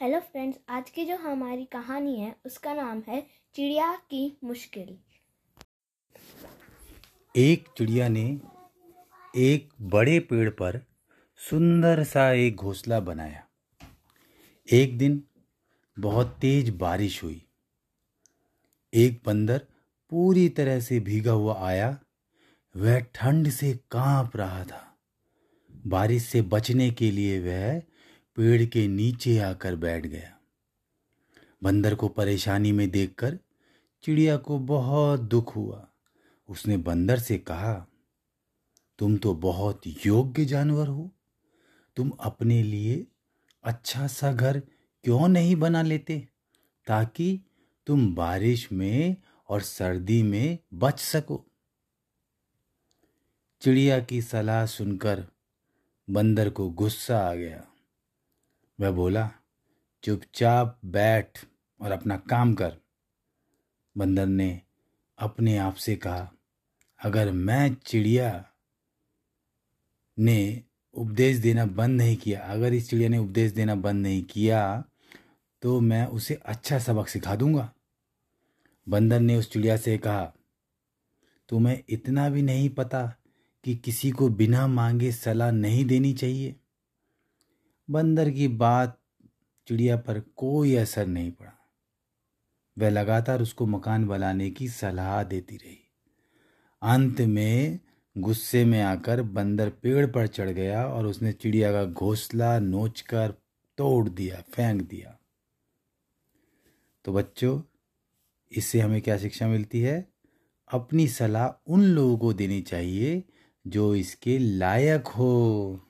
Hello friends आज की जो हमारी कहानी है, उसका नाम है चिड़िया की मुश्किल। एक चिड़िया ने एक बड़े पेड़ पर सुंदर सा एक घोंसला बनाया। एक दिन बहुत तेज बारिश हुई। एक बंदर पूरी तरह से भीगा हुआ आया। वह ठंड से काँप रहा था। बारिश से बचने के लिए वह पेड़ के नीचे आकर बैठ गया। बंदर को परेशानी में देखकर चिड़िया को बहुत दुख हुआ। उसने बंदर से कहा, तुम तो बहुत योग्य जानवर हो। तुम अपने लिए अच्छा सा घर क्यों नहीं बना लेते? ताकि तुम बारिश में और सर्दी में बच सको। चिड़िया की सलाह सुनकर बंदर को गुस्सा आ गया। वह बोला, चुपचाप बैठ और अपना काम कर। बंदर ने अपने आप से कहा, अगर मैं चिड़िया ने उपदेश देना बंद नहीं किया, अगर इस चिड़िया ने उपदेश देना बंद नहीं किया तो मैं उसे अच्छा सबक सिखा दूँगा। बंदर ने उस चिड़िया से कहा, तुम्हें इतना भी नहीं पता कि किसी को बिना मांगे सलाह नहीं देनी चाहिए। बंदर की बात चिड़िया पर कोई असर नहीं पड़ा। वह लगातार उसको मकान बनाने की सलाह देती रही। अंत में गुस्से में आकर बंदर पेड़ पर चढ़ गया और उसने चिड़िया का घोंसला नोचकर तोड़ दिया, फेंक दिया। तो बच्चों, इससे हमें क्या शिक्षा मिलती है? अपनी सलाह उन लोगों को देनी चाहिए जो इसके लायक हो।